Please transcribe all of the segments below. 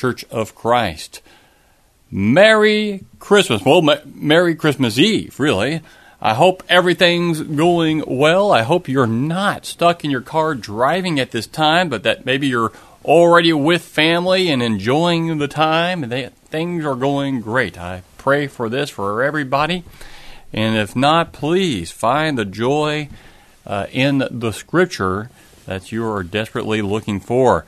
Church of Christ. Merry Christmas. Well, Merry Christmas Eve, really. I hope everything's going well. I hope you're not stuck in your car driving at this time, but that maybe you're already with family and enjoying the time and they, things are going great. I pray for this for everybody. And if not, please find the joy uh, in the scripture that you are desperately looking for.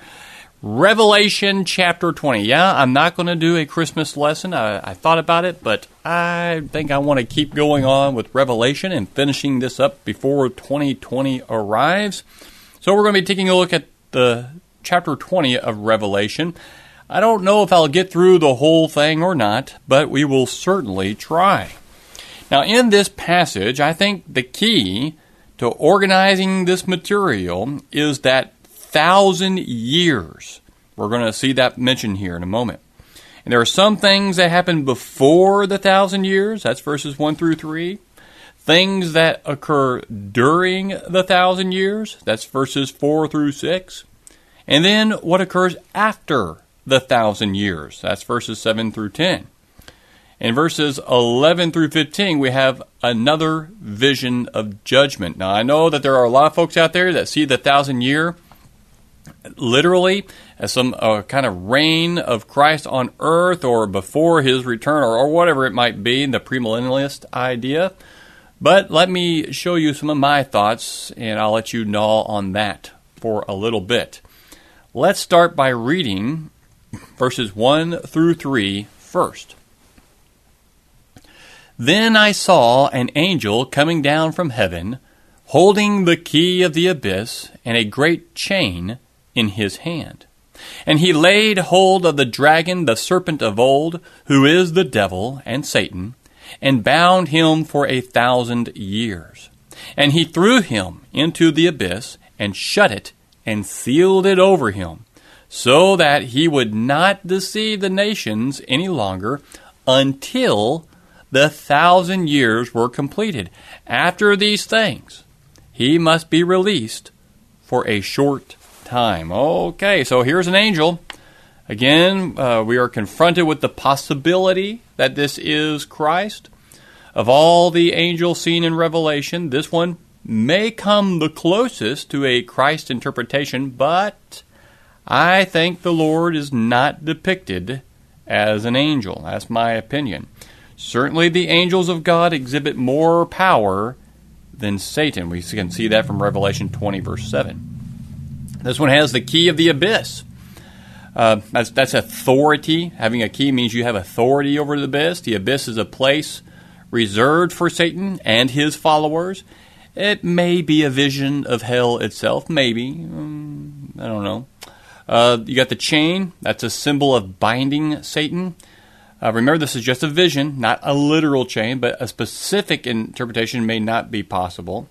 Revelation chapter 20. Yeah, I'm not going to do a Christmas lesson. I, I, thought about it, but I think I want to keep going on with Revelation and finishing this up before 2020 arrives. So we're going to be taking a look at the chapter 20 of Revelation. I don't know if I'll get through the whole thing or not, but we will certainly try. Now, in this passage, I think the key to organizing this material is that thousand years. We're going to see that mentioned here in a moment. And there are some things that happen before the thousand years, that's verses 1 through 3. Things that occur during the thousand years, that's verses 4 through 6. And then what occurs after the thousand years, that's verses 7 through 10. In verses 11 through 15, we have another vision of judgment. Now, I know that there are a lot of folks out there that see the thousand year literally as some uh, kind of reign of Christ on earth or before his return or, or whatever it might be, in the premillennialist idea. But let me show you some of my thoughts and I'll let you gnaw on that for a little bit. Let's start by reading verses 1 through 3 first. Then I saw an angel coming down from heaven, holding the key of the abyss and a great chain in his hand. And he laid hold of the dragon, the serpent of old, who is the devil and Satan, and bound him for a thousand years. And he threw him into the abyss, and shut it, and sealed it over him, so that he would not deceive the nations any longer until the thousand years were completed. After these things, he must be released for a short time. Okay, so here's an angel. Again, uh, we are confronted with the possibility that this is Christ. Of all the angels seen in Revelation, this one may come the closest to a Christ interpretation, but I think the Lord is not depicted as an angel. That's my opinion. Certainly, the angels of God exhibit more power than Satan. We can see that from Revelation 20, verse 7. This one has the key of the abyss. Uh, that's, that's authority. Having a key means you have authority over the abyss. The abyss is a place reserved for Satan and his followers. It may be a vision of hell itself, maybe. Um, I don't know. Uh, you got the chain. That's a symbol of binding Satan. Uh, remember, this is just a vision, not a literal chain, but a specific interpretation may not be possible.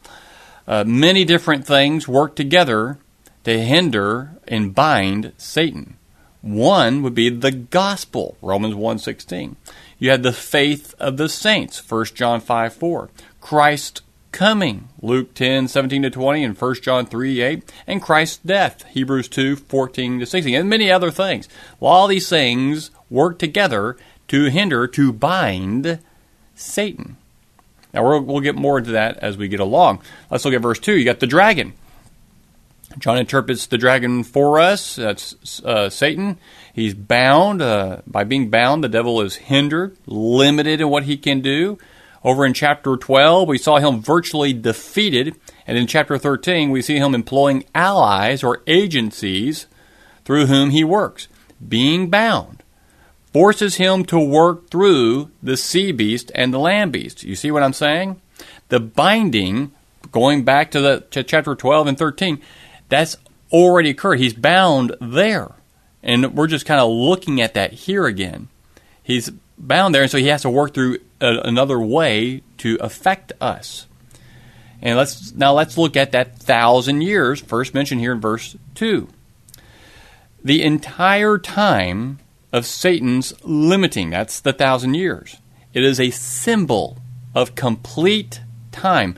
Uh, many different things work together to hinder and bind Satan. One would be the gospel, Romans 1:16. You had the faith of the saints, 1 John 5 4. Christ coming, Luke 10, 17 to 20, and 1 John 3, 8, and Christ's death, Hebrews 2, 14 to 16, and many other things. Well, all these things work together to hinder, to bind Satan. Now, we will get more into that as we get along. Let's look at verse 2. You got the dragon. John interprets the dragon for us. That's uh, Satan. He's bound. Uh, by being bound, the devil is hindered, limited in what he can do. Over in chapter 12, we saw him virtually defeated. And in chapter 13, we see him employing allies or agencies through whom he works. Being bound forces him to work through the sea beast and the land beast. You see what I'm saying? The binding, going back to, the, to chapter 12 and 13, that's already occurred. He's bound there. And we're just kind of looking at that here again. He's bound there, and so he has to work through a, another way to affect us. And let's now let's look at that thousand years, first mentioned here in verse two. The entire time of Satan's limiting, that's the thousand years. It is a symbol of complete time.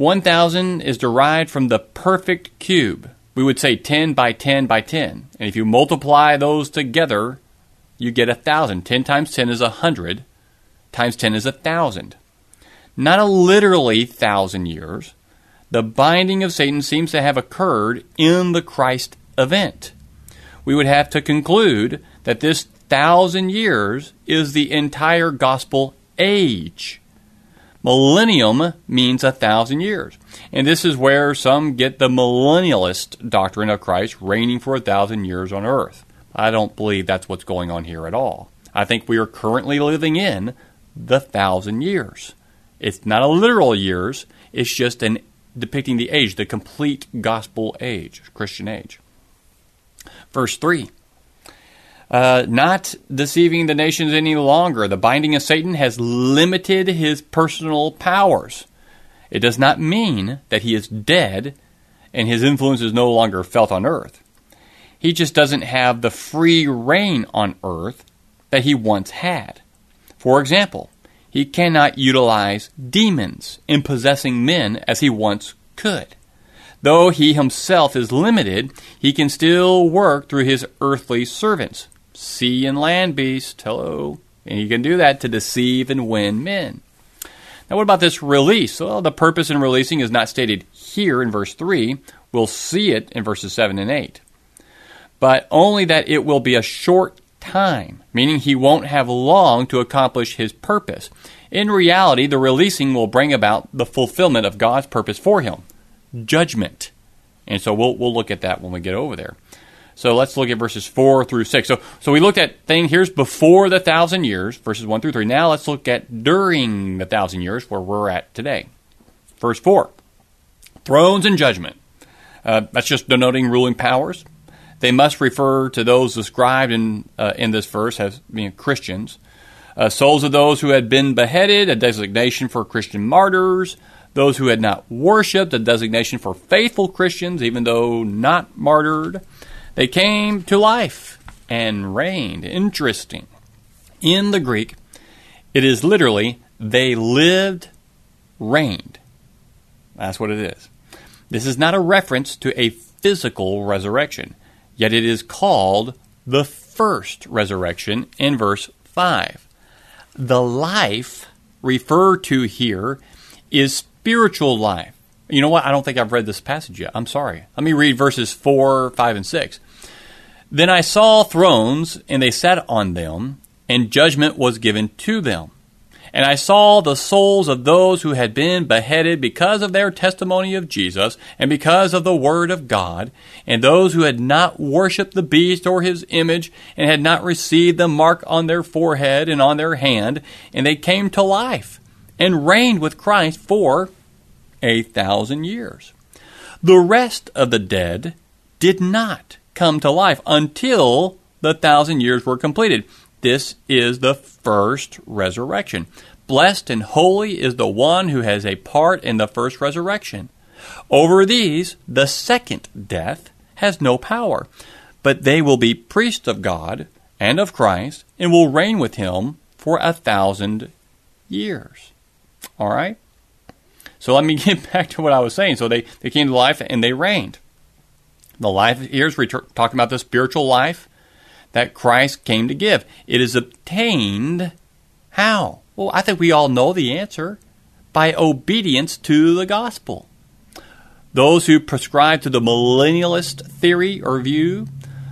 1000 is derived from the perfect cube. We would say 10 by 10 by 10. And if you multiply those together, you get a 1,000. 10 times 10 is a 100, times 10 is a 1,000. Not a literally 1,000 years. The binding of Satan seems to have occurred in the Christ event. We would have to conclude that this thousand years is the entire gospel age. Millennium means a thousand years. And this is where some get the millennialist doctrine of Christ reigning for a thousand years on earth. I don't believe that's what's going on here at all. I think we are currently living in the thousand years. It's not a literal years, it's just an depicting the age, the complete gospel age, Christian age. Verse 3 uh, not deceiving the nations any longer. The binding of Satan has limited his personal powers. It does not mean that he is dead and his influence is no longer felt on earth. He just doesn't have the free reign on earth that he once had. For example, he cannot utilize demons in possessing men as he once could. Though he himself is limited, he can still work through his earthly servants, sea and land beast. Hello. And he can do that to deceive and win men. Now, what about this release? Well, the purpose in releasing is not stated here in verse 3. We'll see it in verses 7 and 8. But only that it will be a short time, meaning he won't have long to accomplish his purpose. In reality, the releasing will bring about the fulfillment of God's purpose for him judgment. And so we'll, we'll look at that when we get over there. So let's look at verses 4 through 6. So, so we looked at thing here's before the thousand years, verses 1 through 3. Now let's look at during the thousand years, where we're at today. Verse 4 Thrones and judgment. Uh, that's just denoting ruling powers. They must refer to those described in, uh, in this verse as being Christians. Uh, souls of those who had been beheaded, a designation for Christian martyrs. Those who had not worshipped, a designation for faithful Christians, even though not martyred. They came to life and reigned. Interesting. In the Greek, it is literally they lived, reigned. That's what it is. This is not a reference to a physical resurrection, yet it is called the first resurrection in verse 5. The life referred to here is spiritual life. You know what? I don't think I've read this passage yet. I'm sorry. Let me read verses 4, 5, and 6. Then I saw thrones, and they sat on them, and judgment was given to them. And I saw the souls of those who had been beheaded because of their testimony of Jesus and because of the word of God, and those who had not worshipped the beast or his image and had not received the mark on their forehead and on their hand, and they came to life and reigned with Christ for a thousand years. The rest of the dead did not come to life until the thousand years were completed. This is the first resurrection. Blessed and holy is the one who has a part in the first resurrection. Over these, the second death has no power, but they will be priests of God and of Christ and will reign with him for a thousand years. All right? So let me get back to what I was saying. So they, they came to life and they reigned. The life here is talking about the spiritual life that Christ came to give. It is obtained how? Well, I think we all know the answer by obedience to the gospel. Those who prescribe to the millennialist theory or view,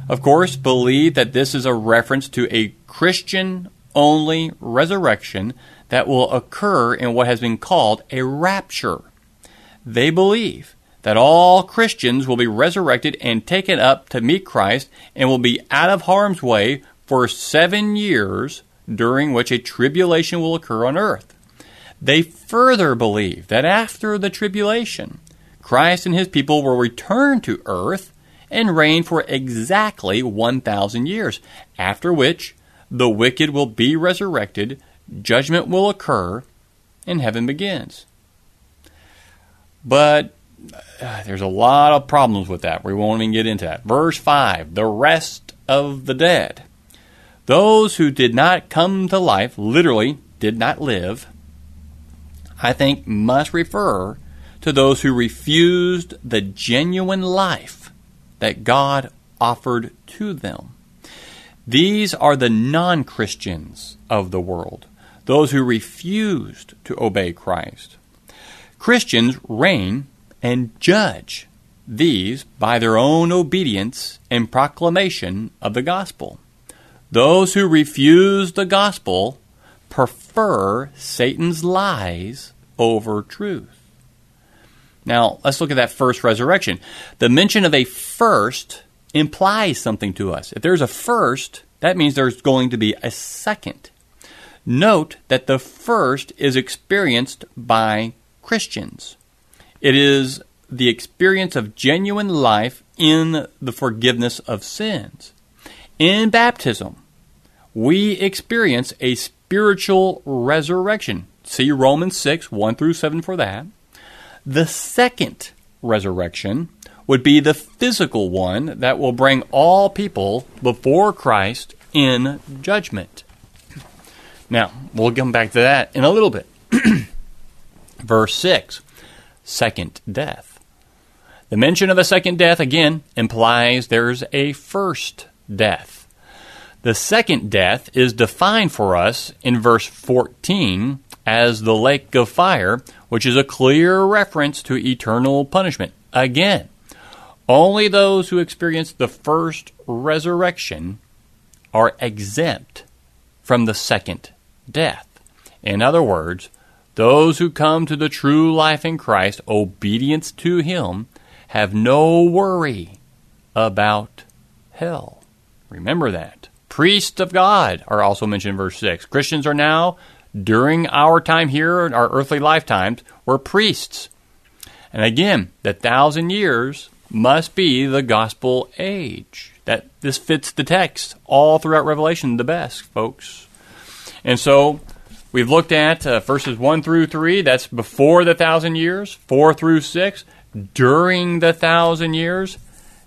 of course, believe that this is a reference to a Christian only resurrection that will occur in what has been called a rapture. They believe that all Christians will be resurrected and taken up to meet Christ and will be out of harm's way for seven years, during which a tribulation will occur on earth. They further believe that after the tribulation, Christ and his people will return to earth and reign for exactly 1,000 years, after which the wicked will be resurrected, judgment will occur, and heaven begins. But uh, there's a lot of problems with that. We won't even get into that. Verse 5 The rest of the dead. Those who did not come to life, literally did not live, I think must refer to those who refused the genuine life that God offered to them. These are the non Christians of the world, those who refused to obey Christ. Christians reign and judge these by their own obedience and proclamation of the gospel. Those who refuse the gospel prefer Satan's lies over truth. Now, let's look at that first resurrection. The mention of a first implies something to us. If there's a first, that means there's going to be a second. Note that the first is experienced by Christians. It is the experience of genuine life in the forgiveness of sins. In baptism, we experience a spiritual resurrection. See Romans 6, 1 through 7 for that. The second resurrection would be the physical one that will bring all people before Christ in judgment. Now, we'll come back to that in a little bit. Verse 6 Second death. The mention of a second death, again, implies there's a first death. The second death is defined for us in verse 14 as the lake of fire, which is a clear reference to eternal punishment. Again, only those who experience the first resurrection are exempt from the second death. In other words, those who come to the true life in Christ, obedience to Him, have no worry about hell. Remember that. Priests of God are also mentioned in verse 6. Christians are now, during our time here, our earthly lifetimes, we're priests. And again, the thousand years must be the gospel age. That this fits the text all throughout Revelation the best, folks. And so we've looked at uh, verses 1 through 3, that's before the thousand years, 4 through 6, during the thousand years.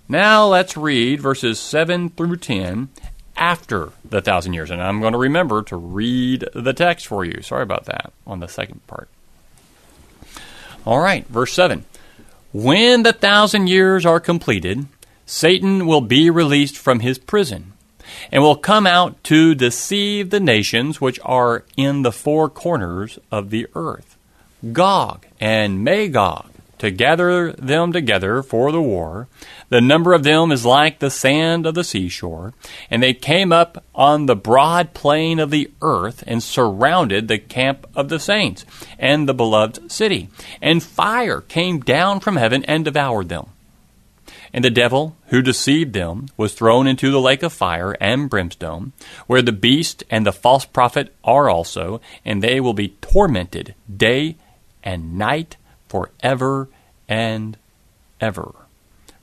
Now let's read verses 7 through 10 after the thousand years. And I'm going to remember to read the text for you. Sorry about that on the second part. All right, verse 7. When the thousand years are completed, Satan will be released from his prison and will come out to deceive the nations which are in the four corners of the earth, Gog and Magog, to gather them together for the war. The number of them is like the sand of the seashore. And they came up on the broad plain of the earth and surrounded the camp of the saints and the beloved city. And fire came down from heaven and devoured them. And the devil who deceived them was thrown into the lake of fire and brimstone, where the beast and the false prophet are also, and they will be tormented day and night forever and ever.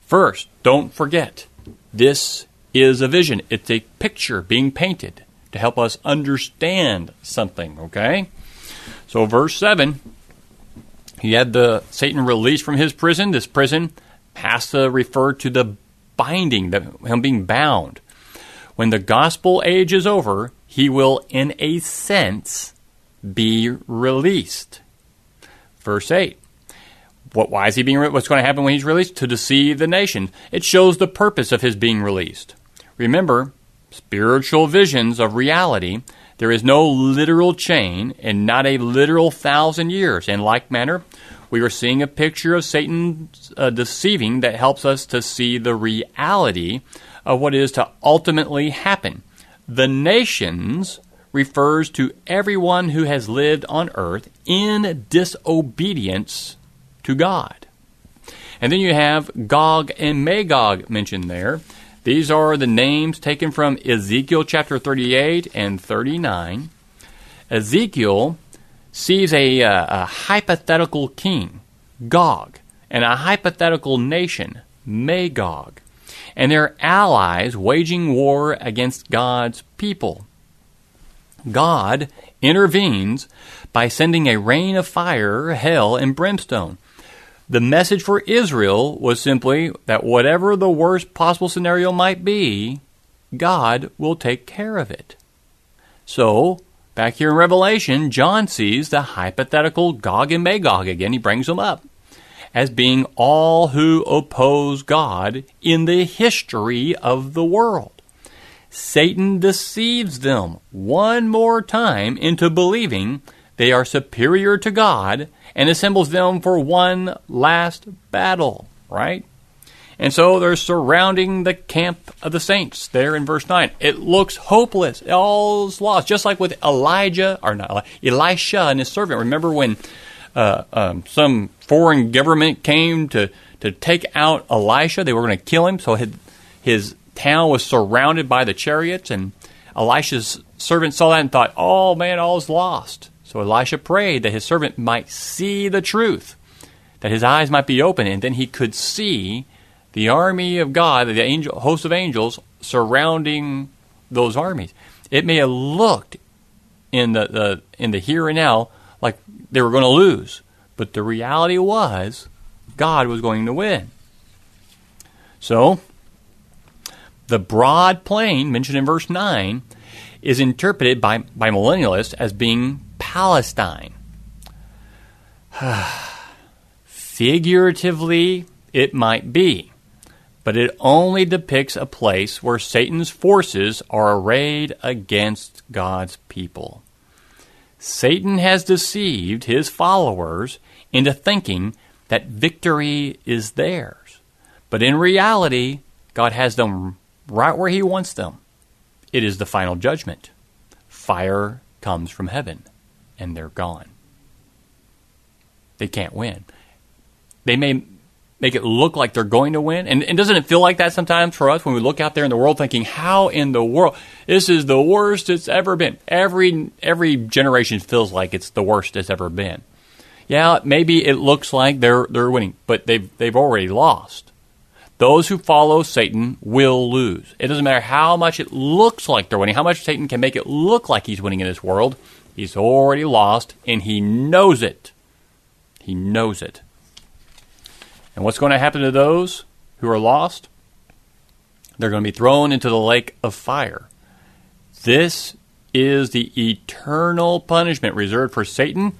First, don't forget, this is a vision. It's a picture being painted to help us understand something, okay? So, verse 7, he had the Satan released from his prison. This prison has to refer to the binding, the, him being bound. When the gospel age is over, he will, in a sense, be released. Verse 8 what, why is he being? What's going to happen when he's released? To deceive the nation. It shows the purpose of his being released. Remember, spiritual visions of reality. There is no literal chain and not a literal thousand years. In like manner, we are seeing a picture of Satan uh, deceiving that helps us to see the reality of what is to ultimately happen. The nations refers to everyone who has lived on earth in disobedience to God. And then you have Gog and Magog mentioned there. These are the names taken from Ezekiel chapter 38 and 39. Ezekiel sees a, uh, a hypothetical king, Gog, and a hypothetical nation, Magog. and their allies waging war against God's people. God intervenes by sending a rain of fire, hell, and brimstone. The message for Israel was simply that whatever the worst possible scenario might be, God will take care of it. So, back here in Revelation, John sees the hypothetical Gog and Magog again. He brings them up as being all who oppose God in the history of the world. Satan deceives them one more time into believing they are superior to God and assembles them for one last battle, right? And so they're surrounding the camp of the saints there in verse 9. It looks hopeless. All's lost. Just like with Elijah, or not Elisha and his servant. Remember when uh, um, some foreign government came to, to take out Elisha? They were going to kill him. So his, his town was surrounded by the chariots. And Elisha's servant saw that and thought, oh man, all's lost. So Elisha prayed that his servant might see the truth, that his eyes might be open, and then he could see the army of God, the angel, host of angels surrounding those armies. It may have looked in the, the in the here and now like they were going to lose, but the reality was God was going to win. So, the broad plain mentioned in verse 9 is interpreted by, by millennialists as being Palestine. Figuratively, it might be but it only depicts a place where Satan's forces are arrayed against God's people. Satan has deceived his followers into thinking that victory is theirs. But in reality, God has them right where he wants them. It is the final judgment. Fire comes from heaven, and they're gone. They can't win. They may make it look like they're going to win. And, and doesn't it feel like that sometimes for us when we look out there in the world thinking, how in the world? This is the worst it's ever been. Every, every generation feels like it's the worst it's ever been. Yeah, maybe it looks like they're, they're winning, but they've, they've already lost. Those who follow Satan will lose. It doesn't matter how much it looks like they're winning, how much Satan can make it look like he's winning in this world. He's already lost, and he knows it. He knows it. And what's going to happen to those who are lost? They're going to be thrown into the lake of fire. This is the eternal punishment reserved for Satan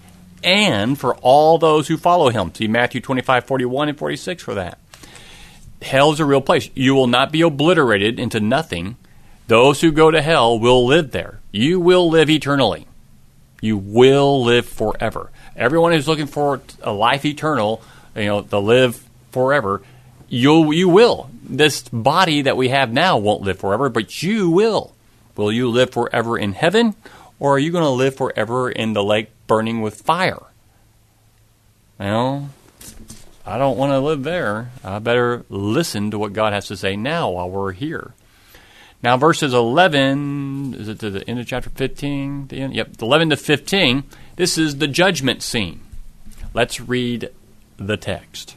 and for all those who follow him. See Matthew 25, 41, and 46 for that. Hell is a real place. You will not be obliterated into nothing. Those who go to hell will live there. You will live eternally. You will live forever. Everyone who's looking for a life eternal you know, to live forever, you you will. This body that we have now won't live forever, but you will. Will you live forever in heaven, or are you going to live forever in the lake burning with fire? Well, I don't want to live there. I better listen to what God has to say now while we're here. Now, verses 11, is it to the end of chapter 15? The end? Yep, 11 to 15. This is the judgment scene. Let's read the text.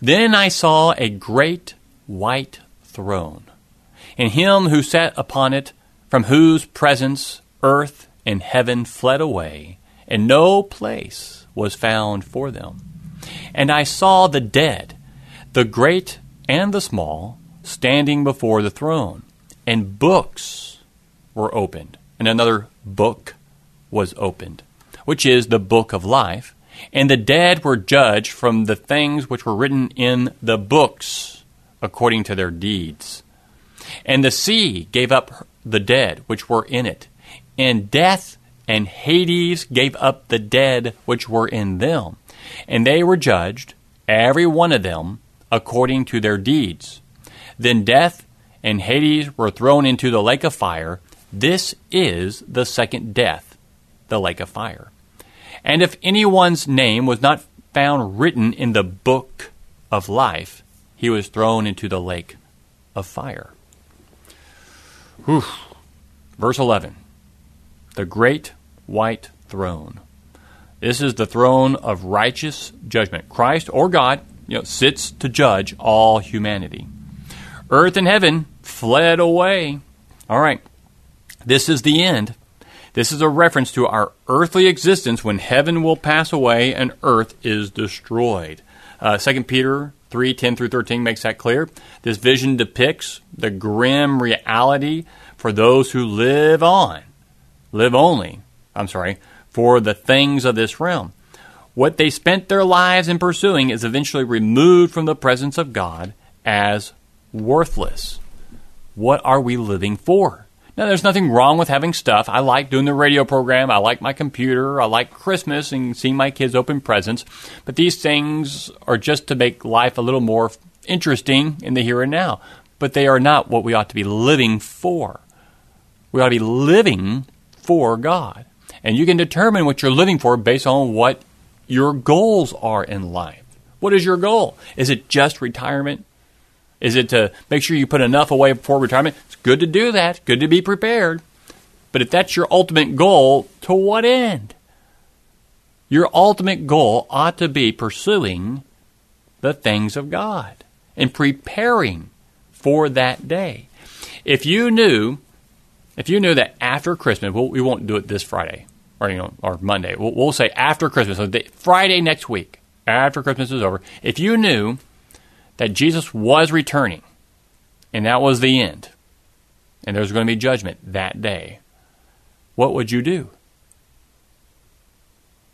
Then I saw a great white throne, and him who sat upon it, from whose presence earth and heaven fled away, and no place was found for them. And I saw the dead, the great and the small, standing before the throne, and books were opened, and another book was opened, which is the book of life and the dead were judged from the things which were written in the books according to their deeds. And the sea gave up the dead which were in it, and death and Hades gave up the dead which were in them. And they were judged, every one of them, according to their deeds. Then death and Hades were thrown into the lake of fire. This is the second death, the lake of fire. And if anyone's name was not found written in the book of life, he was thrown into the lake of fire. Whew. Verse 11 The great white throne. This is the throne of righteous judgment. Christ or God you know, sits to judge all humanity. Earth and heaven fled away. All right. This is the end. This is a reference to our earthly existence when heaven will pass away and earth is destroyed. Uh, 2 Peter 3 10 through 13 makes that clear. This vision depicts the grim reality for those who live on, live only, I'm sorry, for the things of this realm. What they spent their lives in pursuing is eventually removed from the presence of God as worthless. What are we living for? Now, there's nothing wrong with having stuff. I like doing the radio program. I like my computer. I like Christmas and seeing my kids open presents. But these things are just to make life a little more interesting in the here and now. But they are not what we ought to be living for. We ought to be living for God. And you can determine what you're living for based on what your goals are in life. What is your goal? Is it just retirement? Is it to make sure you put enough away before retirement? It's good to do that, good to be prepared. But if that's your ultimate goal, to what end? Your ultimate goal ought to be pursuing the things of God and preparing for that day. If you knew, if you knew that after Christmas, we'll, we won't do it this Friday or you know or Monday. We'll, we'll say after Christmas, so Friday next week, after Christmas is over. If you knew that Jesus was returning, and that was the end, and there was going to be judgment that day, what would you do?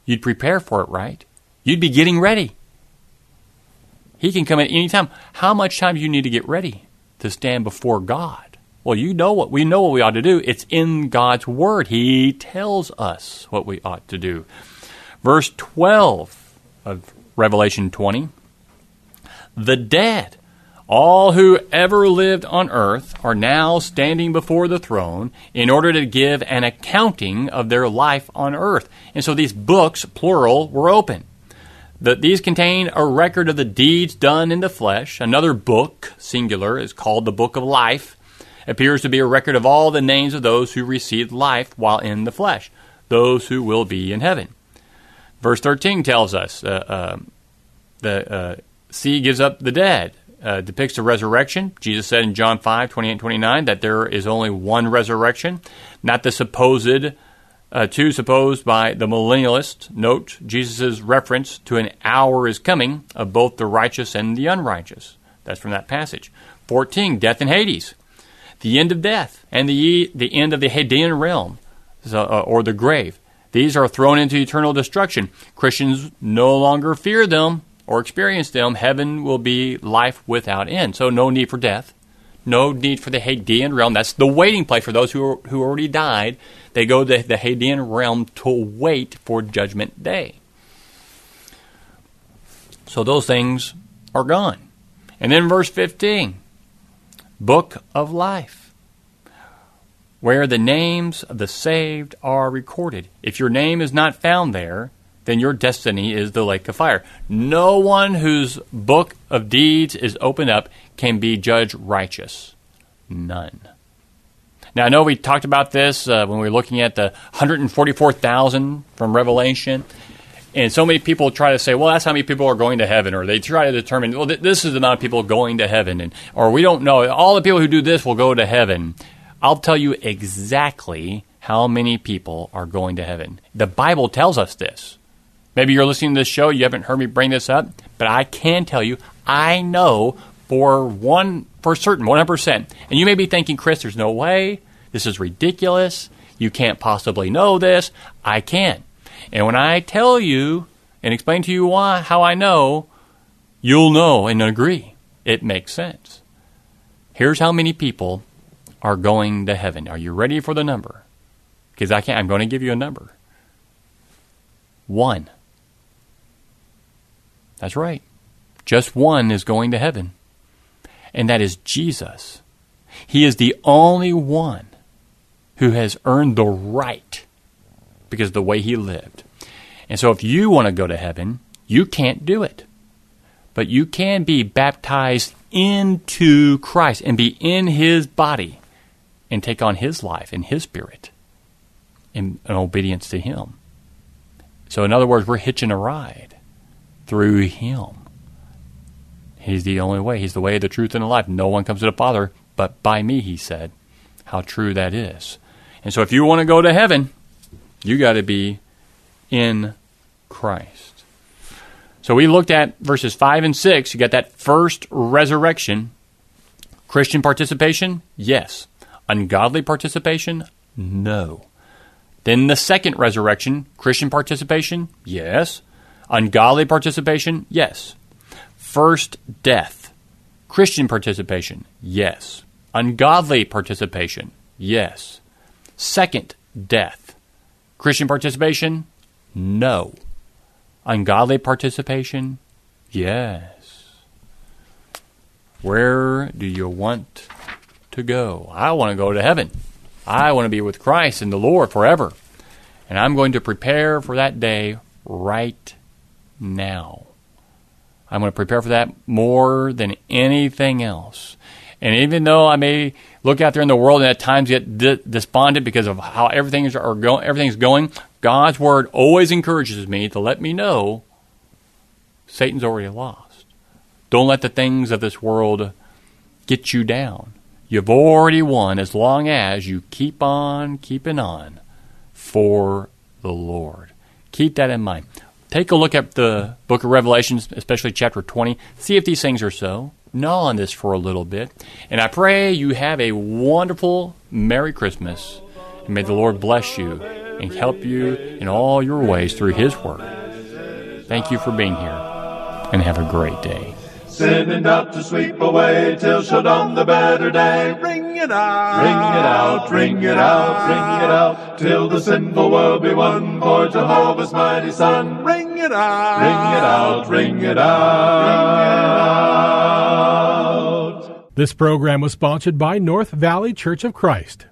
You'd prepare for it, right? You'd be getting ready. He can come at any time. How much time do you need to get ready to stand before God? Well, you know what we know what we ought to do. It's in God's word. He tells us what we ought to do. Verse 12 of Revelation 20 the dead. All who ever lived on earth are now standing before the throne in order to give an accounting of their life on earth. And so these books, plural, were open. The, these contain a record of the deeds done in the flesh. Another book, singular, is called the Book of Life. Appears to be a record of all the names of those who received life while in the flesh, those who will be in heaven. Verse 13 tells us uh, uh, the uh, sea gives up the dead. Uh, depicts the resurrection. Jesus said in John 5, 28 29 that there is only one resurrection, not the supposed, uh, two supposed by the millennialist. Note Jesus' reference to an hour is coming of both the righteous and the unrighteous. That's from that passage. 14, death in Hades. The end of death and the, the end of the Hadean realm, so, uh, or the grave. These are thrown into eternal destruction. Christians no longer fear them or experience them, heaven will be life without end. So no need for death, no need for the Hadean realm. That's the waiting place for those who, who already died. They go to the Hadean realm to wait for Judgment Day. So those things are gone. And then verse 15, Book of Life, where the names of the saved are recorded. If your name is not found there, then your destiny is the lake of fire. No one whose book of deeds is opened up can be judged righteous. None. Now, I know we talked about this uh, when we were looking at the 144,000 from Revelation. And so many people try to say, well, that's how many people are going to heaven, or they try to determine, well, th- this is the amount of people going to heaven, and or we don't know. All the people who do this will go to heaven. I'll tell you exactly how many people are going to heaven. The Bible tells us this. Maybe you're listening to this show, you haven't heard me bring this up, but I can tell you, I know for one for certain, 100%. And you may be thinking, Chris, there's no way. This is ridiculous. You can't possibly know this. I can. And when I tell you and explain to you why, how I know, you'll know and agree. It makes sense. Here's how many people are going to heaven. Are you ready for the number? Because I can't, I'm going to give you a number. One. That's right. Just one is going to heaven, and that is Jesus. He is the only one who has earned the right because of the way he lived. And so, if you want to go to heaven, you can't do it. But you can be baptized into Christ and be in his body and take on his life and his spirit in, in obedience to him. So, in other words, we're hitching a ride through Him. He's the only way. He's the way, the truth, and the life. No one comes to the Father but by me, he said. How true that is. And so if you want to go to heaven, you got to be in Christ. So we looked at verses 5 and 6. You got that first resurrection. Christian participation? Yes. Ungodly participation? No. Then the second resurrection, Christian participation? Yes. Ungodly participation? Yes. First death, Christian participation? Yes. Ungodly participation? Yes. Second death, Christian participation? No. Ungodly participation? Yes. Where do you want to go? I want to go to heaven. I want to be with Christ and the Lord forever. And I'm going to prepare for that day right now. I'm going to prepare for that more than anything else. And even though I may look out there in the world and at times get d- despondent because of how everything is, go- everything's going, God's word always encourages me to let me know Satan's already lost. Don't let the things of this world get you down. You've already won as long as you keep on keeping on for the Lord. Keep that in mind. Take a look at the book of Revelations, especially chapter 20. See if these things are so. Gnaw on this for a little bit. And I pray you have a wonderful Merry Christmas. And may the Lord bless you and help you in all your ways through His Word. Thank you for being here. And have a great day. Sending out to sweep away till shall dawn the better day. Ring it out. Ring it out, ring it out, ring it out, till the sinful world be won for Jehovah's mighty Son. Ring Ring it out. Ring it out, ring it out. This program was sponsored by North Valley Church of Christ.